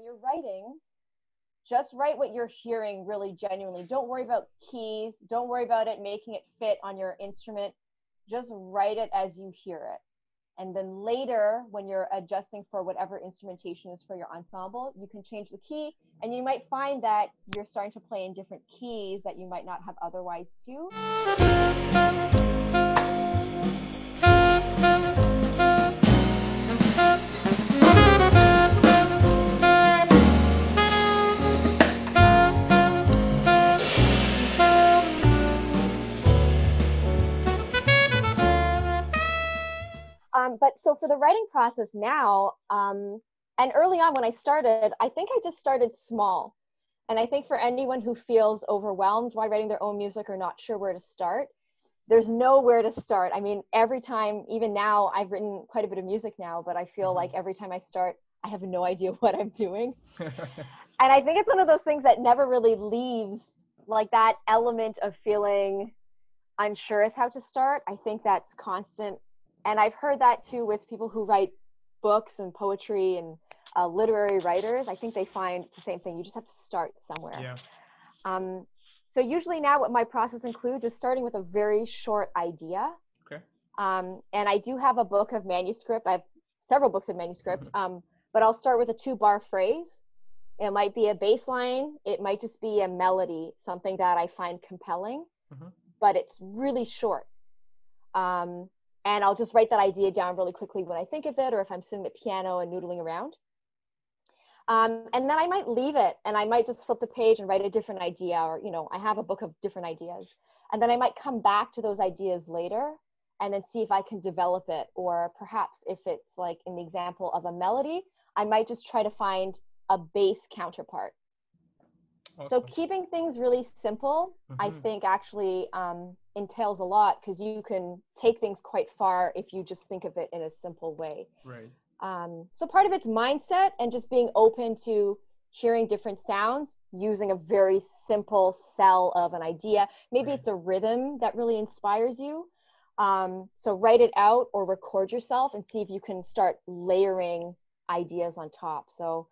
when you're writing, just write what you're hearing really genuinely. Don't worry about keys. Don't worry about it making it fit on your instrument. Just write it as you hear it. And then later, when you're adjusting for whatever instrumentation is for your ensemble, you can change the key. And you might find that you're starting to play in different keys that you might not have otherwise too. So for the writing process now, um, and early on when I started, I think I just started small. And I think for anyone who feels overwhelmed by writing their own music or not sure where to start, there's nowhere to start. I mean, every time, even now, I've written quite a bit of music now, but I feel mm-hmm. like every time I start, I have no idea what I'm doing. and I think it's one of those things that never really leaves like that element of feeling unsure as how to start. I think that's constant and I've heard that too with people who write books and poetry and uh, literary writers. I think they find the same thing. You just have to start somewhere. Yeah. Um, so usually now, what my process includes is starting with a very short idea. Okay. Um, and I do have a book of manuscript. I have several books of manuscript. Mm-hmm. Um, but I'll start with a two-bar phrase. It might be a bass line. It might just be a melody, something that I find compelling. Mm-hmm. But it's really short. Um, and I'll just write that idea down really quickly when I think of it, or if I'm sitting at piano and noodling around. Um, and then I might leave it and I might just flip the page and write a different idea, or, you know, I have a book of different ideas. And then I might come back to those ideas later and then see if I can develop it. Or perhaps if it's like the example of a melody, I might just try to find a bass counterpart. Awesome. So keeping things really simple, mm-hmm. I think actually um, entails a lot because you can take things quite far if you just think of it in a simple way. Right. Um, so part of it's mindset and just being open to hearing different sounds using a very simple cell of an idea. Maybe right. it's a rhythm that really inspires you. Um, so write it out or record yourself and see if you can start layering ideas on top. So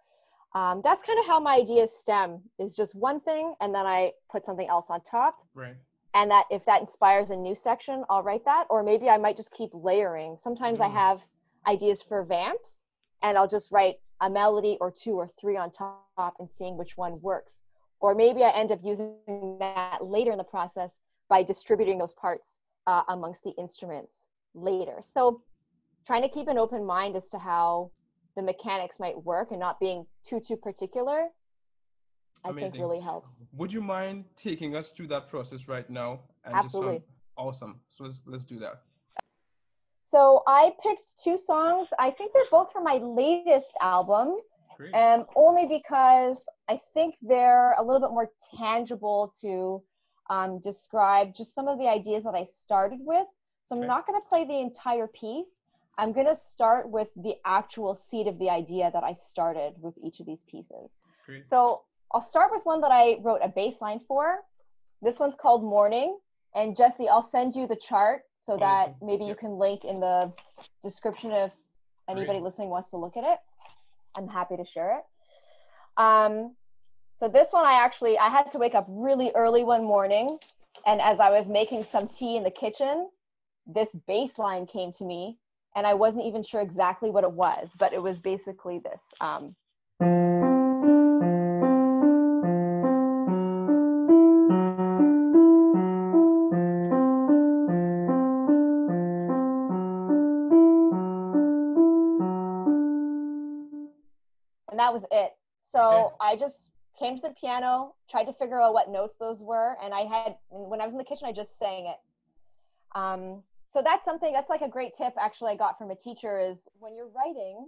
um, that's kind of how my ideas stem is just one thing and then I put something else on top. Right. And that if that inspires a new section i'll write that. Or maybe i might just keep layering. Sometimes mm. i have ideas for vamps and i'll just write a melody or two or three on top and seeing which one works. Or maybe i end up using that later in the process by distributing those parts uh, amongst the instruments later. So trying to keep an open mind as to how the mechanics might work and not being too too particular I Amazing. think really helps. Would you mind taking us through that process right now? And Absolutely. Just, awesome. So let's let's do that. So I picked two songs. I think they're both from my latest album. Great. Um, only because I think they're a little bit more tangible to um, describe just some of the ideas that I started with. So I'm okay. not going to play the entire piece. I'm going to start with the actual seed of the idea that I started with each of these pieces. Great. So I'll start with one that I wrote a bass line for. This one's called Morning. And Jesse, I'll send you the chart so that maybe you can link in the description if anybody Great. listening wants to look at it. I'm happy to share it. Um, so this one, I actually I had to wake up really early one morning, and as I was making some tea in the kitchen, this bass line came to me, and I wasn't even sure exactly what it was, but it was basically this. Um, and that was it. So okay. I just came to the piano, tried to figure out what notes those were, and I had when I was in the kitchen, I just sang it. Um, so that's something that's like a great tip actually I got from a teacher is when you're writing,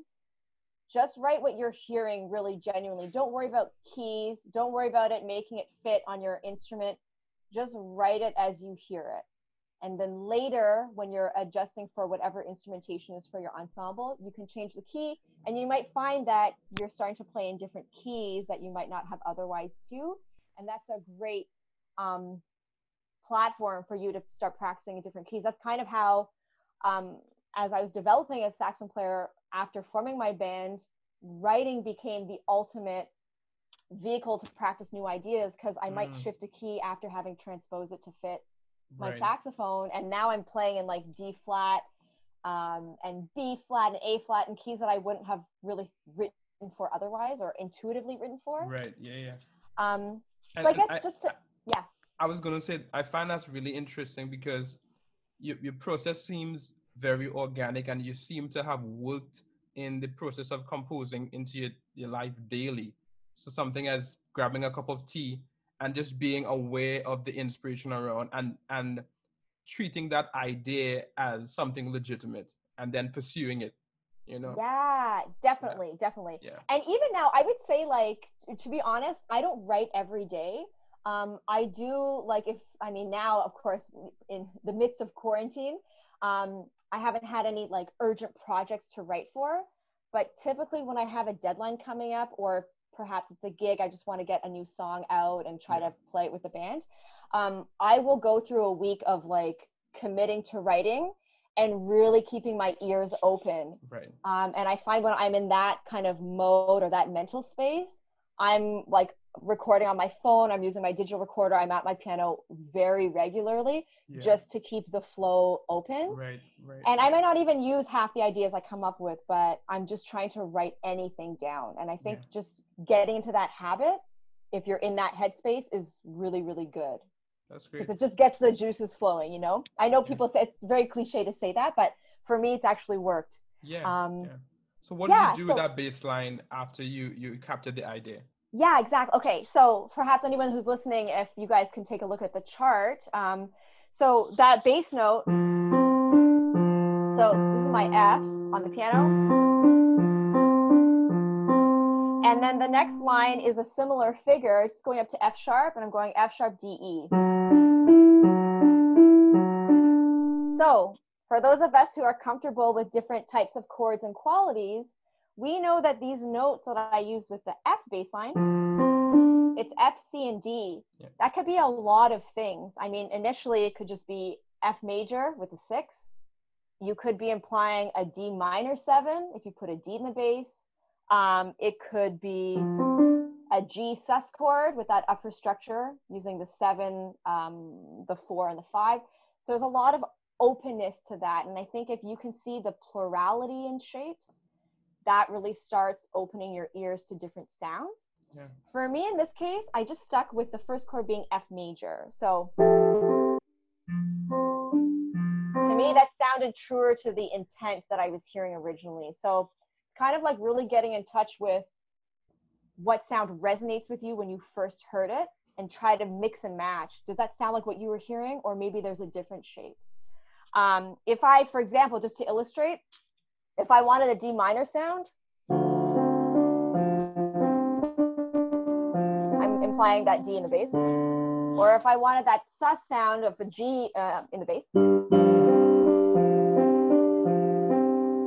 just write what you're hearing really genuinely. Don't worry about keys. Don't worry about it making it fit on your instrument. Just write it as you hear it. And then later, when you're adjusting for whatever instrumentation is for your ensemble, you can change the key. And you might find that you're starting to play in different keys that you might not have otherwise too. And that's a great um, platform for you to start practicing in different keys. That's kind of how, um, as I was developing as saxophone player after forming my band, writing became the ultimate vehicle to practice new ideas because I might Mm. shift a key after having transposed it to fit my Right. saxophone and now i'm playing in like d flat um, and b flat and a flat and keys that i wouldn't have really written for otherwise or intuitively written for Right. Yeah. Yeah. um, so And- i guess just to yeah I was gonna say I find that's really interesting because your your process seems very organic and you seem to have worked in the process of composing into your, your life daily. So something as grabbing a cup of tea and just being aware of the inspiration around and and treating that idea as something legitimate and then pursuing it. You know? yeah definitely definitely Yeah. and even now i would say like to be honest i don't write every day um, i do like if i mean now of course in the midst of quarantine um, i haven't had any like urgent projects to write for but typically when i have a deadline coming up or perhaps it's a gig i just want to get a new song out and try to play it with the band um, i will go through a week of like committing to writing and really keeping my ears open Right. um, and i find when i'm in that kind of mode or that mental space i'm like recording on my phone i'm using my digital recorder i'm at my piano very regularly Yeah. just to keep the flow open right. Right. and i might not even use half the ideas i come up with but i'm just trying to write anything down and i think Yeah. just getting into that habit if you're in that headspace is really really good that's great. because it just gets the juices flowing you know i know Yeah. people say it's very cliche to say that but for me it's actually worked Yeah. um, yeah. So what yeah, do you do so- with that bass line after you you captured the idea? Yeah, exactly. Okay, so perhaps anyone who's listening, if you guys can take a look at the chart. Um, so that bass note, so this is my F on the piano. And then the next line is a similar figure, it's going up to F sharp, and I'm going F sharp D E. So, for those of us who are comfortable with different types of chords and qualities, we know that these notes that I use with the F bass line, it's F, C, and D. Yeah. That could be a lot of things. I mean, initially it could just be F major with a six. You could be implying a D minor seven if you put a D in the bass. Um, it could be a G sus chord with that upper structure using the seven, um, the four, and the five. So there's a lot of openness to that. And I think if you can see the plurality in shapes, that really starts opening your ears to different sounds. Yeah. For me, in this case, I just stuck with the first chord being F major. So to me, that sounded truer to the intent that I was hearing originally. So it's kind of like really getting in touch with what sound resonates with you when you first heard it and try to mix and match. Does that sound like what you were hearing, or maybe there's a different shape? Um, if I, for example, just to illustrate, if I wanted a D minor sound, I'm implying that D in the bass. Or if I wanted that sus sound of a G uh, in the bass.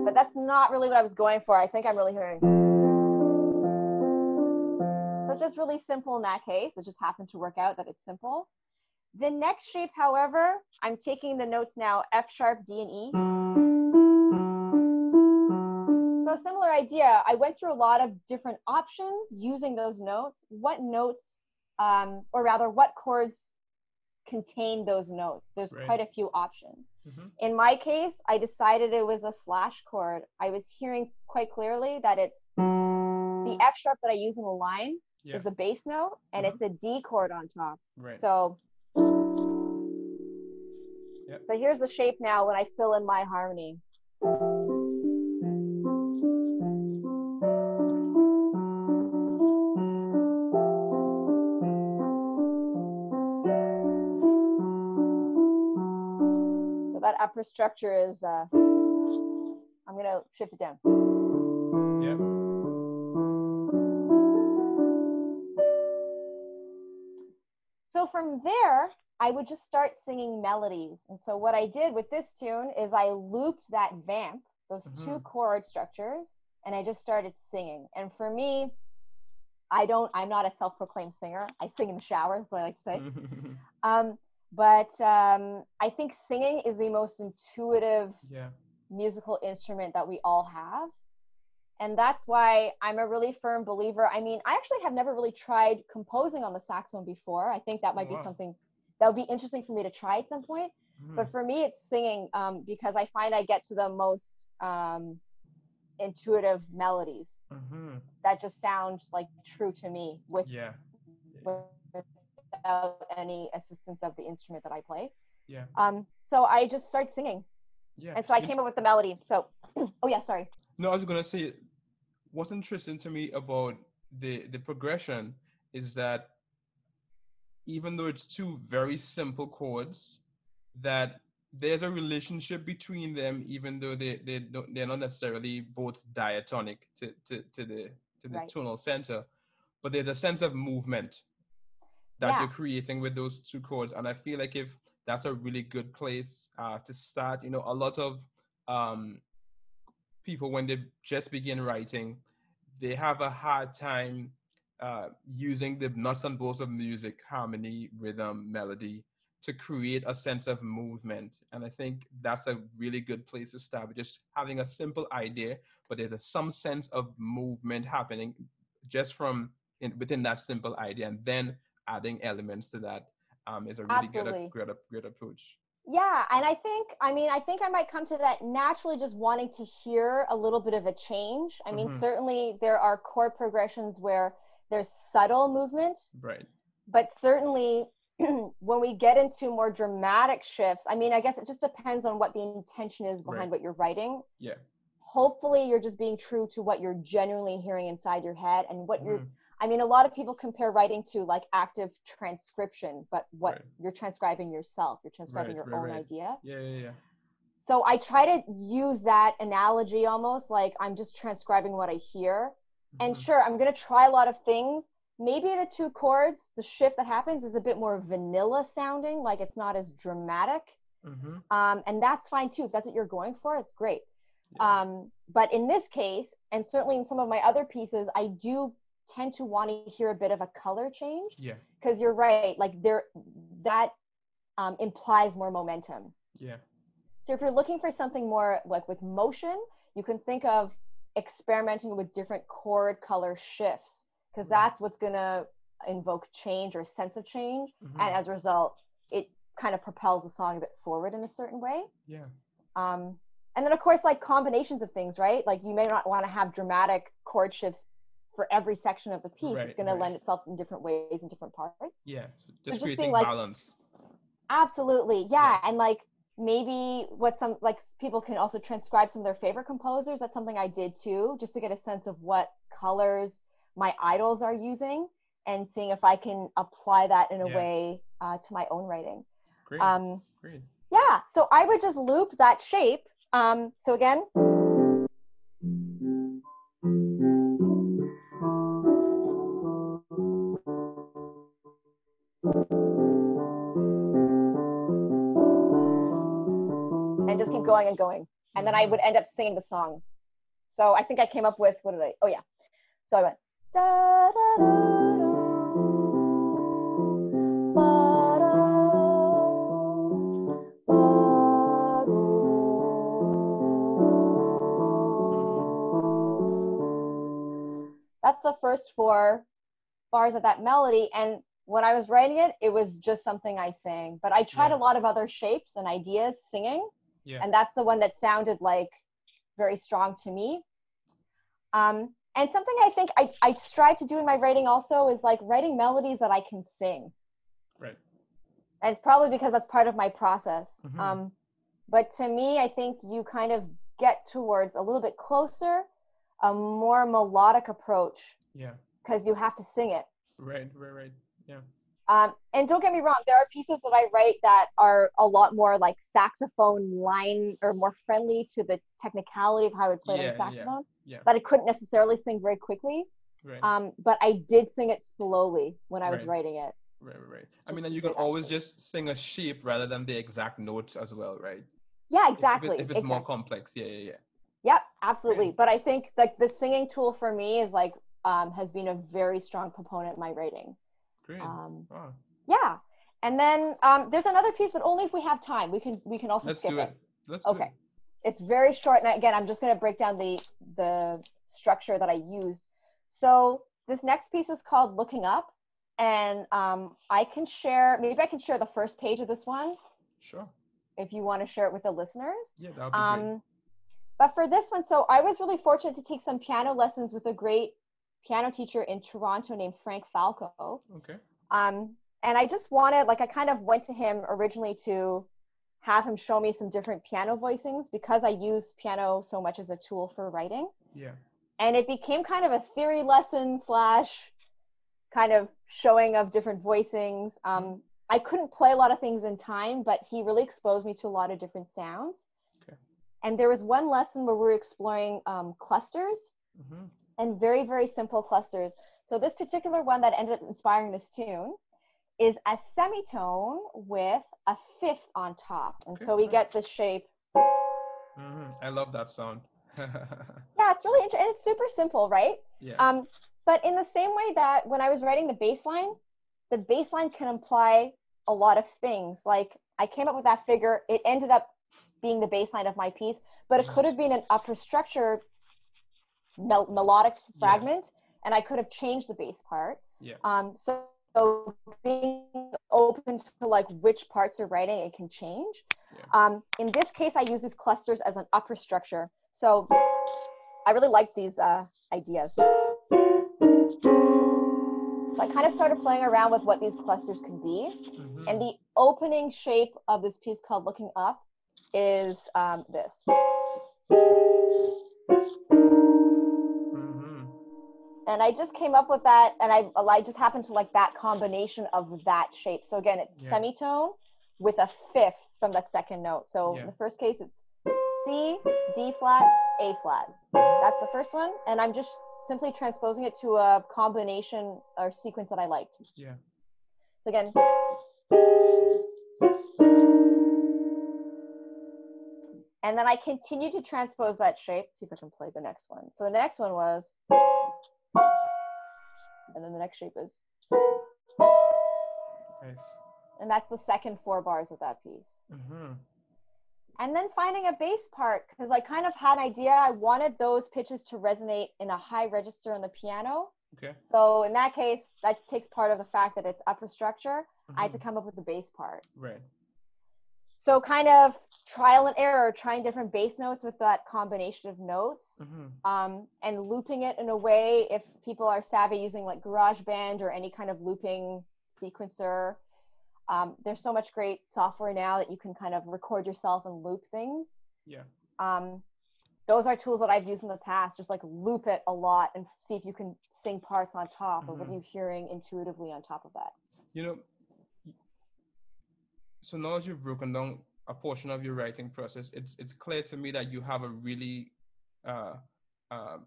But that's not really what I was going for. I think I'm really hearing. So just really simple in that case. It just happened to work out that it's simple. The next shape, however, I'm taking the notes now F sharp, D, and E. So similar idea. I went through a lot of different options using those notes. What notes, um, or rather, what chords contain those notes? There's Right. quite a few options. Mhm. In my case, I decided it was a slash chord. I was hearing quite clearly that it's the F sharp that I use in the line Yeah. is the bass note, and it's a D chord on top. Right. So, Yep. so here's the shape now when I fill in my harmony. Structure is, uh, I'm gonna shift it down. yeah. So from there, I would just start singing melodies. And so what I did with this tune is I looped that vamp, those two Mhm. chord structures, and I just started singing. And for me, I don't, I'm not a self-proclaimed singer. I sing in the shower, that's what I like to say. Um, but um, I think singing is the most intuitive yeah. musical instrument that we all have. and that's why I'm a really firm believer. I mean, I actually have never really tried composing on the saxophone before. I think that might Oh, wow. be something that would be interesting for me to try at some point. Mhm. But for me, it's singing um, because I find I get to the most um, intuitive melodies Mhm. that just sound like true to me with, Yeah. Without any assistance of the instrument that I play. Yeah. Um, so I just start singing, Yeah. and so I came up with the melody. So, oh yeah, sorry. No, I was gonna say, what's interesting to me about the the progression is that even though it's two very simple chords, that there's a relationship between them, even though they they don't, they're not necessarily both diatonic to to, to the to the Right. tonal center, but there's a sense of movement that Yeah. you're creating with those two chords, and I feel like if that's a really good place uh, to start. You know, a lot of um, people when they just begin writing, they have a hard time uh, using the nuts and bolts of music, harmony, rhythm, melody to create a sense of movement. And I think that's a really good place to start with just having a simple idea, but there's a, some sense of movement happening just from in, within that simple idea, and then adding elements to that um, is a really good, great, great approach. Yeah, and I think I mean I think I might come to that naturally just wanting to hear a little bit of a change. I mean Mhm. certainly there are chord progressions where there's subtle movement, Right. but certainly when we get into more dramatic shifts, I mean I guess it just depends on what the intention is behind Right. what you're writing. Yeah. Hopefully you're just being true to what you're genuinely hearing inside your head and what you're Mhm. I mean, a lot of people compare writing to like active transcription, but what Right. you're transcribing yourself, you're transcribing Right, your right, own idea. Yeah, yeah, yeah. So I try to use that analogy almost like I'm just transcribing what I hear. And Mhm. sure, I'm going to try a lot of things. Maybe the two chords, the shift that happens is a bit more vanilla sounding, like it's not as dramatic. Mhm. Um, and that's fine too. If that's what you're going for, it's great. Yeah. Um, but in this case, and certainly in some of my other pieces, I do tend to want to hear a bit of a color change yeah, because you're right. Like there, that um, implies more momentum. yeah, So if you're looking for something more like with motion, you can think of experimenting with different chord color shifts because Right. that's what's going to invoke change or sense of change. Mhm. And as a result, it kind of propels the song a bit forward in a certain way. yeah, Um, and then, of course, like combinations of things, right? Like you may not want to have dramatic chord shifts for every section of the piece. Right, it's going to lend itself in different ways in different parts. yeah. So just just creating being like- balance. Absolutely. Yeah. Yeah. And like maybe what some like people can also transcribe some of their favorite composers. That's something I did too, just to get a sense of what colors my idols are using and seeing if I can apply that in a Yeah. way uh, to my own writing. Great, Um, great. yeah. So I would just loop that shape. Um, so again. Going and going. And then I would end up singing the song. So I think I came up with what did I? Oh yeah. So I went da da da da, ba da, ba do. That's the first four bars of that melody. And when I was writing it, it was just something I sang. But I tried Yeah. a lot of other shapes and ideas singing Yeah, and that's the one that sounded like very strong to me. Um, and something i think I, I strive to do in my writing also is like writing melodies that i can sing. Right. and it's probably because that's part of my process. Mhm. um, but to me i think you kind of get towards a little bit closer a more melodic approach Yeah, because you have to sing it. Right, right, right. Yeah, Um, and don't get me wrong, there are pieces that I write that are a lot more like saxophone line or more friendly to the technicality of how I would play Yeah, the yeah. saxophone yeah, that I couldn't necessarily sing very quickly. right, Um, but I did sing it slowly when I was Right. writing it. right, right, right. I mean, and you can always just sing a shape rather than the exact notes as well, right? Yeah, If- if it- exactly. If, it's more complex, yeah, yeah, yeah. Yep, absolutely. But I think like the singing tool for me is like um, has been a very strong proponent in my writing. Great. Um, wow. yeah, and then um, there's another piece, but only if we have time. We can we can also Let's skip do it. it. Let's do Okay. it. it's very short and again i'm just going to break down the the structure that I used. So this next piece is called Looking Up. And um, I can share, maybe I can share the first page of this one. Sure. If you want to share it with the listeners. Yeah, that would be um, great. But for this one, so I was really fortunate to take some piano lessons with a great piano teacher in Toronto named Frank Falco. Okay. Um, and I just wanted, like, I kind of went to him originally to have him show me some different piano voicings because I use piano so much as a tool for writing. Yeah. And it became kind of a theory lesson slash kind of showing of different voicings. Um, I couldn't play a lot of things in time, but he really exposed me to a lot of different sounds. Okay. And there was one lesson where we were exploring um, clusters mm-hmm. And very, very simple clusters. So this particular one that ended up inspiring this tune is a semitone with a fifth on top. And so we get this shape. Mm-hmm. I love that sound. yeah, it's really interesting. It's super simple, right? Yeah. Um, but in the same way that when I was writing the bass line, the bass line can imply a lot of things. Like I came up with that figure, it ended up being the bass line of my piece, but it could have been an upper structure melodic fragment, yeah. and I could have changed the bass part. Yeah. Um, so so being open to like which parts of writing it can change. Yeah. Um, in this case, I use these clusters as an upper structure. So I really like these uh, ideas. So I kind of started playing around with what these clusters can be. Mm-hmm. And the opening shape of this piece called Looking Up is um, this. And I just came up with that, and I I just happened to like that combination of that shape. So again, it's yeah. semitone with a fifth from that second note. So yeah. in the first case, it's C, D flat, A flat. That's the first one, and I'm just simply transposing it to a combination or sequence that I liked. Yeah. So again. And then I continue to transpose that shape. Let's see if I can play the next one. So the next one was and then the next shape is nice. And that's the second four bars of that piece. Mm-hmm. And then finding a bass part because I kind of had an idea. I wanted those pitches to resonate in a high register on the piano. Okay. So in that case, that takes part of the fact that it's upper structure. Mm-hmm. I had to mm-hmm. come up with the bass part. Right. So kind of trial and error, trying different bass notes with that combination of notes, mm-hmm. um, and looping it in a way. If people are savvy using like GarageBand or any kind of looping sequencer, um, there's so much great software now that you can kind of record yourself and loop things. Yeah. Um, those are tools that I've used in the past. Just like loop it a lot and see if you can sing parts on top, mm-hmm. or what are you hearing intuitively on top of that. You know, so now that you've broken down a portion of your writing process, it's it's clear to me that you have a really uh, uh,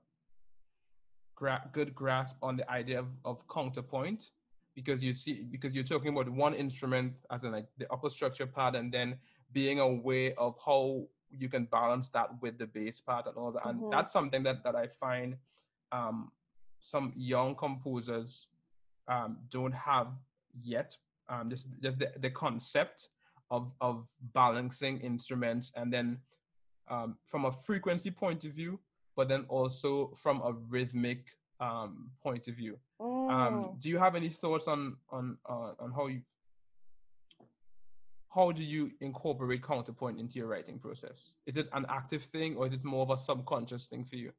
gra- good grasp on the idea of, of counterpoint because you see because you're talking about one instrument as in like the upper structure part and then being aware of how you can balance that with the bass part and all that and mm-hmm. that's something that that i find um, some young composers um, don't have yet um, just just the, the concept of of balancing instruments and then um, from a frequency point of view, but then also from a rhythmic um, point of view. Um, mm. do you have any thoughts on on uh, on how you how do you incorporate counterpoint into your writing process? Is it an active thing or is it more of a subconscious thing for you?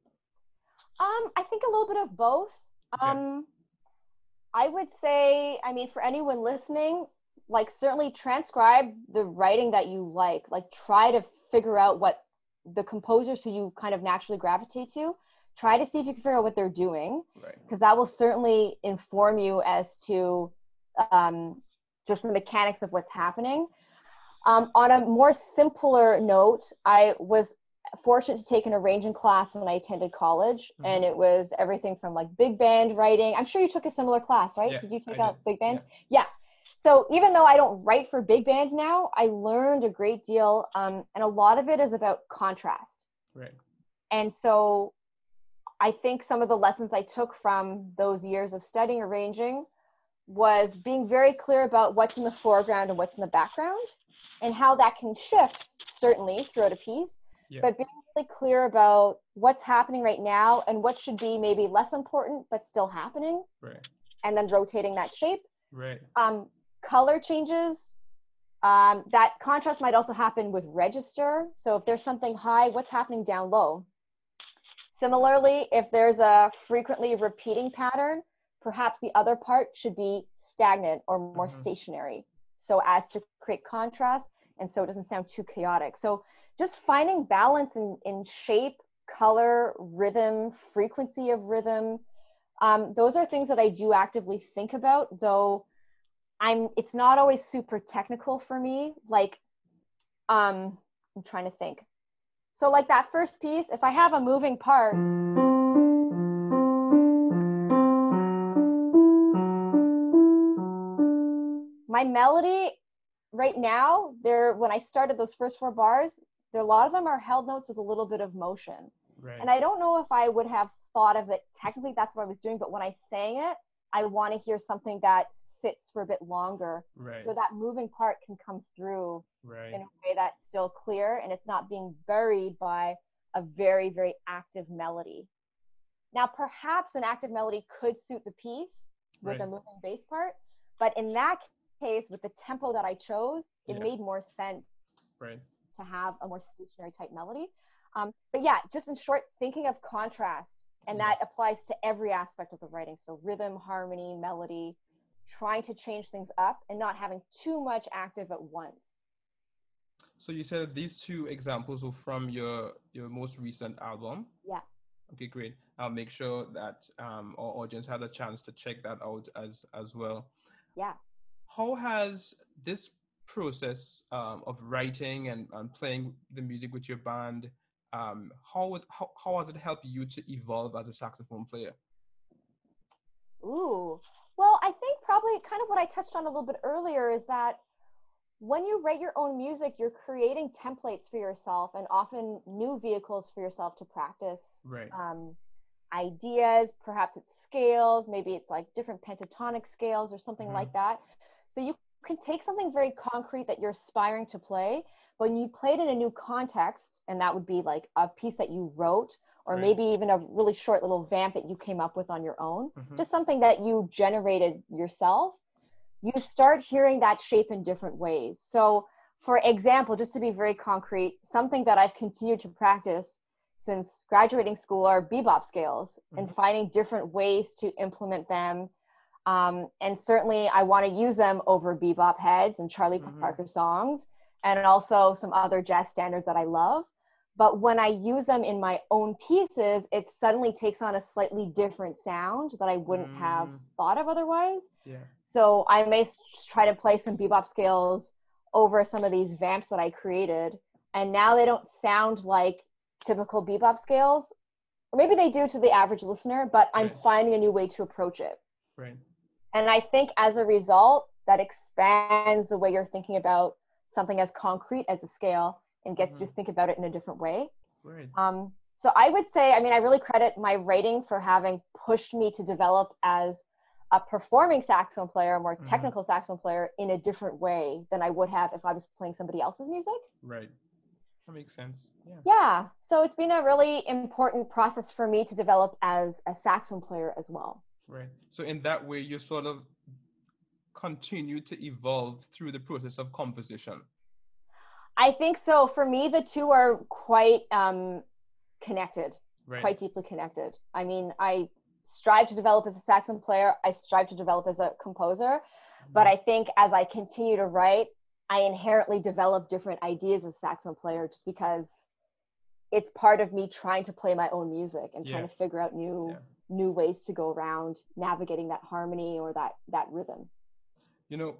Um, I think a little bit of both. Okay. Um, I would say, I mean, for anyone listening, like certainly transcribe the writing that you like like try to figure out what the composers who you kind of naturally gravitate to try to see if you can figure out what they're doing because right. that will certainly inform you as to um, just the mechanics of what's happening um, on a more simpler note i was fortunate to take an arranging class when i attended college mm-hmm. and it was everything from like big band writing i'm sure you took a similar class right yeah, did you take I out did. big band yeah. yeah so even though I don't write for big band now, I learned a great deal, um, and a lot of it is about contrast. Right. And so, I think some of the lessons I took from those years of studying arranging was being very clear about what's in the foreground and what's in the background, and how that can shift certainly throughout a piece. yeah. but being really clear about what's happening right now and what should be maybe less important but still happening. Right. And then rotating that shape. Right. Um, color changes. Um, that contrast might also happen with register. So if there's something high, what's happening down low? Similarly, if there's a frequently repeating pattern, perhaps the other part should be stagnant or more mm-hmm. stationary so as to create contrast and so it doesn't sound too chaotic. So just finding balance in, in shape, color, rhythm, frequency of rhythm. Um, those are things that I do actively think about, though I'm it's not always super technical for me. Like um I'm trying to think. So like that first piece, if I have a moving part, my melody right now, there when I started those first four bars, there a lot of them are held notes with a little bit of motion. Right. And I don't know if I would have thought of it technically that's what I was doing, but when I sang it, I want to hear something that sits for a bit longer. Right. So that moving part can come through right. in a way that's still clear and it's not being buried by a very, very active melody. Now, perhaps an active melody could suit the piece with right. a moving bass part, but in that case, with the tempo that I chose, it yeah. made more sense right. to have a more stationary type melody. Um, but yeah, just in short, thinking of contrast, and that applies to every aspect of the writing. So rhythm, harmony, melody, trying to change things up and not having too much active at once. So you said these two examples were from your your most recent album. Yeah. Okay, great. I'll make sure that um, our audience had a chance to check that out as as well. Yeah. How has this process um, of writing and, and playing the music with your band um, how, would, how, how has it helped you to evolve as a saxophone player? Ooh, well, I think probably kind of what I touched on a little bit earlier is that when you write your own music, you're creating templates for yourself and often new vehicles for yourself to practice right. um, ideas. Perhaps it's scales, maybe it's like different pentatonic scales or something mm-hmm. like that. So you can take something very concrete that you're aspiring to play but when you play it in a new context, and that would be like a piece that you wrote, or right. maybe even a really short little vamp that you came up with on your own, mm-hmm. just something that you generated yourself, you start hearing that shape in different ways. So, for example, just to be very concrete, something that I've continued to practice since graduating school are bebop scales mm-hmm. and finding different ways to implement them. Um, and certainly, I want to use them over bebop heads and Charlie mm-hmm. Parker songs and also some other jazz standards that I love. But when I use them in my own pieces, it suddenly takes on a slightly different sound that I wouldn't mm. have thought of otherwise. Yeah. So I may try to play some bebop scales over some of these vamps that I created. And now they don't sound like typical bebop scales. Or maybe they do to the average listener, but I'm finding a new way to approach it. Right. And I think as a result, that expands the way you're thinking about something as concrete as a scale and gets mm-hmm. you to think about it in a different way. Right. Um, so I would say, I mean, I really credit my writing for having pushed me to develop as a performing saxophone player, a more mm-hmm. technical saxophone player in a different way than I would have if I was playing somebody else's music. Right. That makes sense. Yeah. Yeah. So it's been a really important process for me to develop as a saxophone player as well. Right. So in that way, you sort of continue to evolve through the process of composition? I think so. For me, the two are quite um, connected, right. quite deeply connected. I mean, I strive to develop as a saxophone player, I strive to develop as a composer. But mm-hmm. I think as I continue to write, I inherently develop different ideas as a saxophone player just because it's part of me trying to play my own music and trying yeah. to figure out new yeah. New ways to go around navigating that harmony or that that rhythm you know,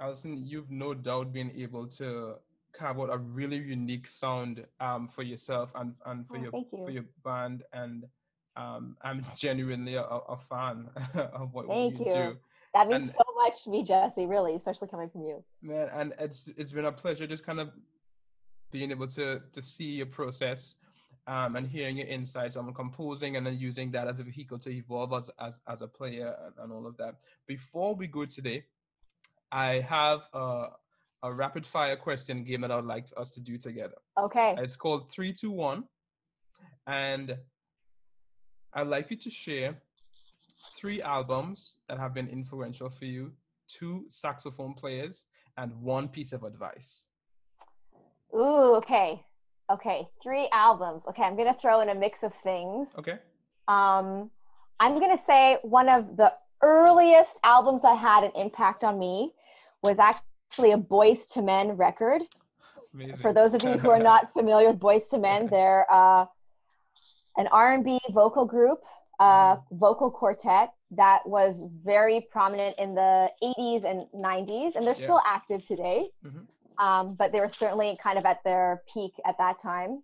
allison you've no doubt been able to carve out a really unique sound um, for yourself and, and for oh, your you. for your band and um, I'm genuinely a, a fan of what, we do. thank you, you, do. That means and, so much to me, Jesse. Really, especially coming from you. Man, and it's it's been a pleasure just kind of being able to to see your process um, and hearing your insights on composing and then using that as a vehicle to evolve as as, as a player and, and all of that. Before we go today, I have a, a rapid fire question game that I'd like us to do together. Okay. It's called three, two, one, and I'd like you to share three albums that have been influential for you, two saxophone players, and one piece of advice. Ooh, okay. Okay, three albums. Okay, I'm gonna throw in a mix of things. Okay. Um, I'm gonna say one of the earliest albums that had an impact on me was actually a Boyz II Men record. Amazing. For those of you who are not familiar with Boyz II Men, they're uh, an R&B vocal group, uh, vocal quartet that was very prominent in the 80s and 90s, and they're Yeah. still active today. Mhm. Um, but they were certainly kind of at their peak at that time.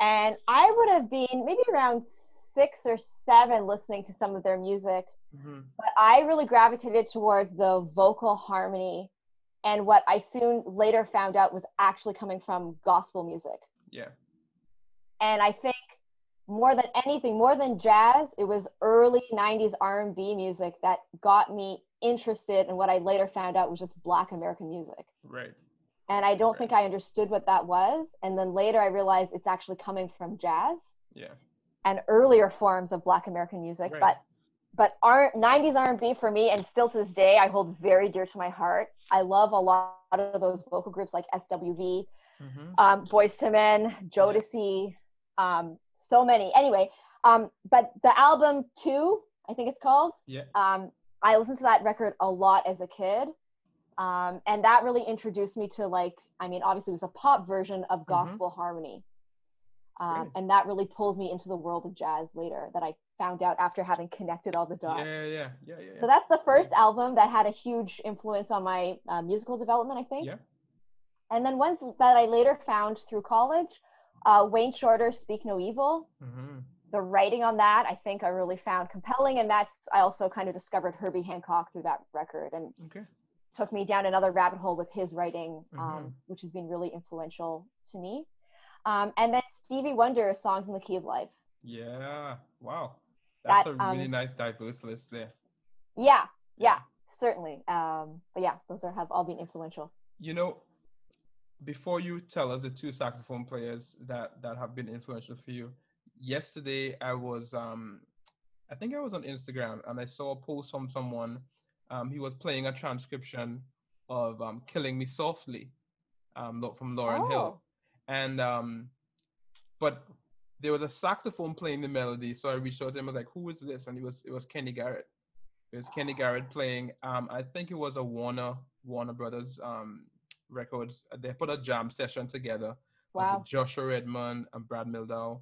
And I would have been maybe around six or seven listening to some of their music Mhm. but I really gravitated towards the vocal harmony and what I soon later found out was actually coming from gospel music. Yeah. And I think more than anything, more than jazz, it was early 90s R&B music that got me interested in what I later found out was just black American music. Right. And I don't Right. think I understood what that was, and then later I realized it's actually coming from jazz Yeah. and earlier forms of black american music Right. but but R- 90s r&b for me and still to this day i hold very dear to my heart i love a lot of those vocal groups like swv Mhm. um, Boyz II Men jodeci um, so many anyway um, but the album two i think it's called Yeah. um, i listened to that record a lot as a kid um, and that really introduced me to like i mean obviously it was a pop version of gospel harmony um, and that really pulled me into the world of jazz later that i found out after having connected all the dots Yeah, yeah, yeah, yeah. so that's the first album that had a huge influence on my uh, musical development i think Yeah. and then ones that i later found through college uh, wayne shorter speak no evil Mhm. the writing on that i think i really found compelling and that's i also kind of discovered herbie hancock through that record and Okay. Took me down another rabbit hole with his writing um, Mhm. which has been really influential to me um, and then stevie wonder songs in the key of life Yeah. Wow. That's That, a really um, nice diverse list there. yeah yeah certainly um, but yeah those are have all been influential You know, before you tell us the two saxophone players that that have been influential for you, yesterday I was um I think I was on Instagram and I saw a post from someone. Um, he was playing a transcription of um, "Killing Me Softly" um, from Lauryn Hill, Oh. and um, but there was a saxophone playing the melody. So I reached out to him. I was like, "Who is this?" And it was it was Kenny Garrett. It was Kenny Garrett playing. Um, I think it was a Warner Warner Brothers um records. They put a jam session together wow with Joshua Redman and Brad Mehldau.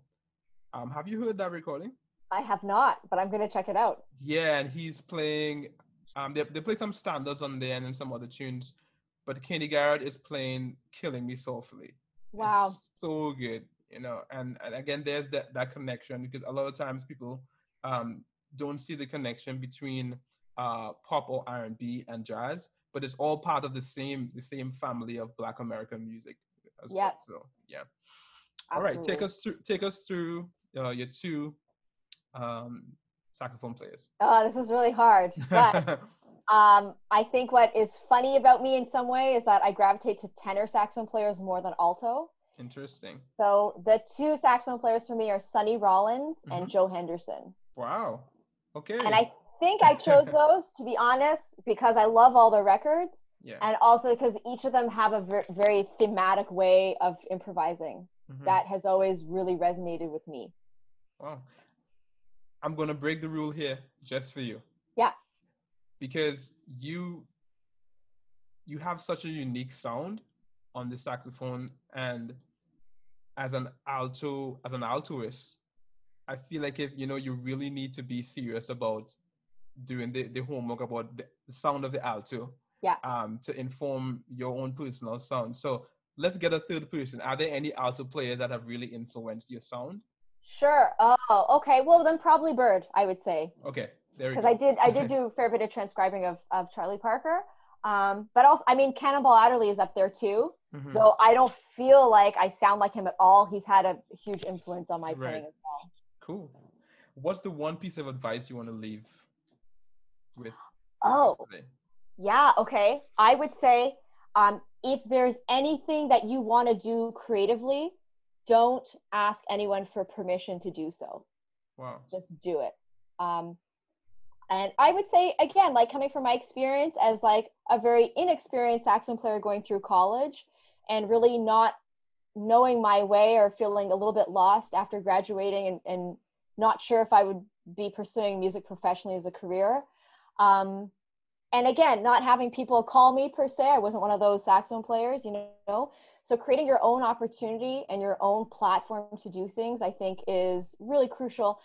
Um, have you heard that recording? i have not but i'm going to check it out Yeah, and he's playing. Um, they they play some standards on there and then some other tunes, but Kenny Garrett is playing "Killing Me Softly." wow It's so good, you know. And, and again, there's that that connection because a lot of times people um don't see the connection between uh pop or R and B and jazz, but it's all part of the same the same family of Black American music as Yeah. well. So yeah. Absolutely. All right, take us through take us through uh, your two um saxophone players. oh this is really hard but Um, I think what is funny about me in some way is that I gravitate to tenor saxophone players more than alto. Interesting. So the two saxophone players for me are Sonny Rollins and Mhm. Joe Henderson. Wow. Okay. And I think I chose those to be honest because I love all their records yeah. and also because each of them have a ver- very thematic way of improvising mhm. that has always really resonated with me. Wow. I'm gonna break the rule here just for you. Yeah. Because you you have such a unique sound on the saxophone and as an alto as an altoist, I feel like if you know you really need to be serious about doing the, the homework about the, the sound of the alto. Yeah. Um to inform your own personal sound. So let's get a third person. Are there any alto players that have really influenced your sound? Sure. Oh, okay. Well, then probably Bird, I would say. Okay, there we go. because. I did I did do a fair bit of transcribing of of Charlie Parker. Um, but also, I mean, Cannonball Adderley is up there too. Mhm. Though I don't feel like I sound like him at all. He's had a huge influence on my Right. playing as well. Cool. What's the one piece of advice you want to leave with? Oh, yeah. Okay. I would say Um, if there's anything that you want to do creatively, don't ask anyone for permission to do so. Wow. Just do it. Um, and I would say again, like coming from my experience as like a very inexperienced saxophone player going through college and really not knowing my way or feeling a little bit lost after graduating and, and not sure if I would be pursuing music professionally as a career. Um, and again, not having people call me per se, I wasn't one of those saxophone players, you know. So creating your own opportunity and your own platform to do things, I think, is really crucial,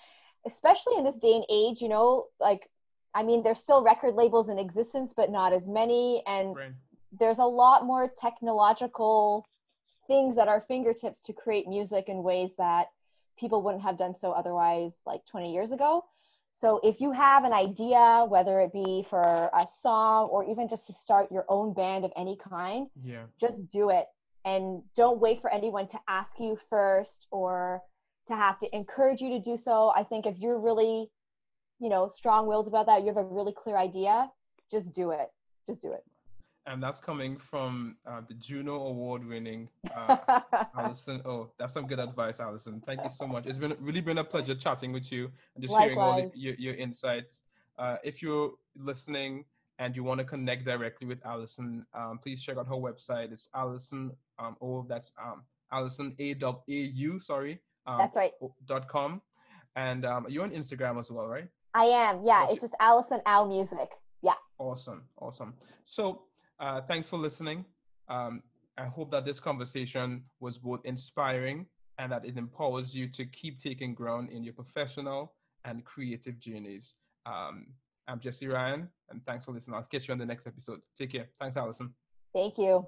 especially in this day and age. You know, like, I mean, there's still record labels in existence, but not as many, and right. there's a lot more technological things at our fingertips to create music in ways that people wouldn't have done so otherwise like 20 years ago so if you have an idea whether it be for a song or even just to start your own band of any kind yeah. just do it. And don't wait for anyone to ask you first or to have to encourage you to do so. I think if you're really you know strong wills about that you have a really clear idea just do it. Just do it and that's coming from uh, the Juno Award winning uh, Allison. Oh, that's some good advice, Allison. Thank you so much. It's been really been a pleasure chatting with you and just Likewise. hearing all the, your, your insights. Uh, if you're listening and you want to connect directly with Allison, um, please check out her website. It's Allison. Um, oh, that's um, Allison A W A U. Sorry. Um, that's right. Dot com, and um, you're on Instagram as well, right? I am. Yeah, What's it's your- just Allison Au Music. Yeah. Awesome. Awesome. So uh, thanks for listening. Um, I hope that this conversation was both inspiring and that it empowers you to keep taking ground in your professional and creative journeys. Um, I'm Jesse Ryan, and thanks for listening. I'll catch you on the next episode. Take care. Thanks, Allison. Thank you.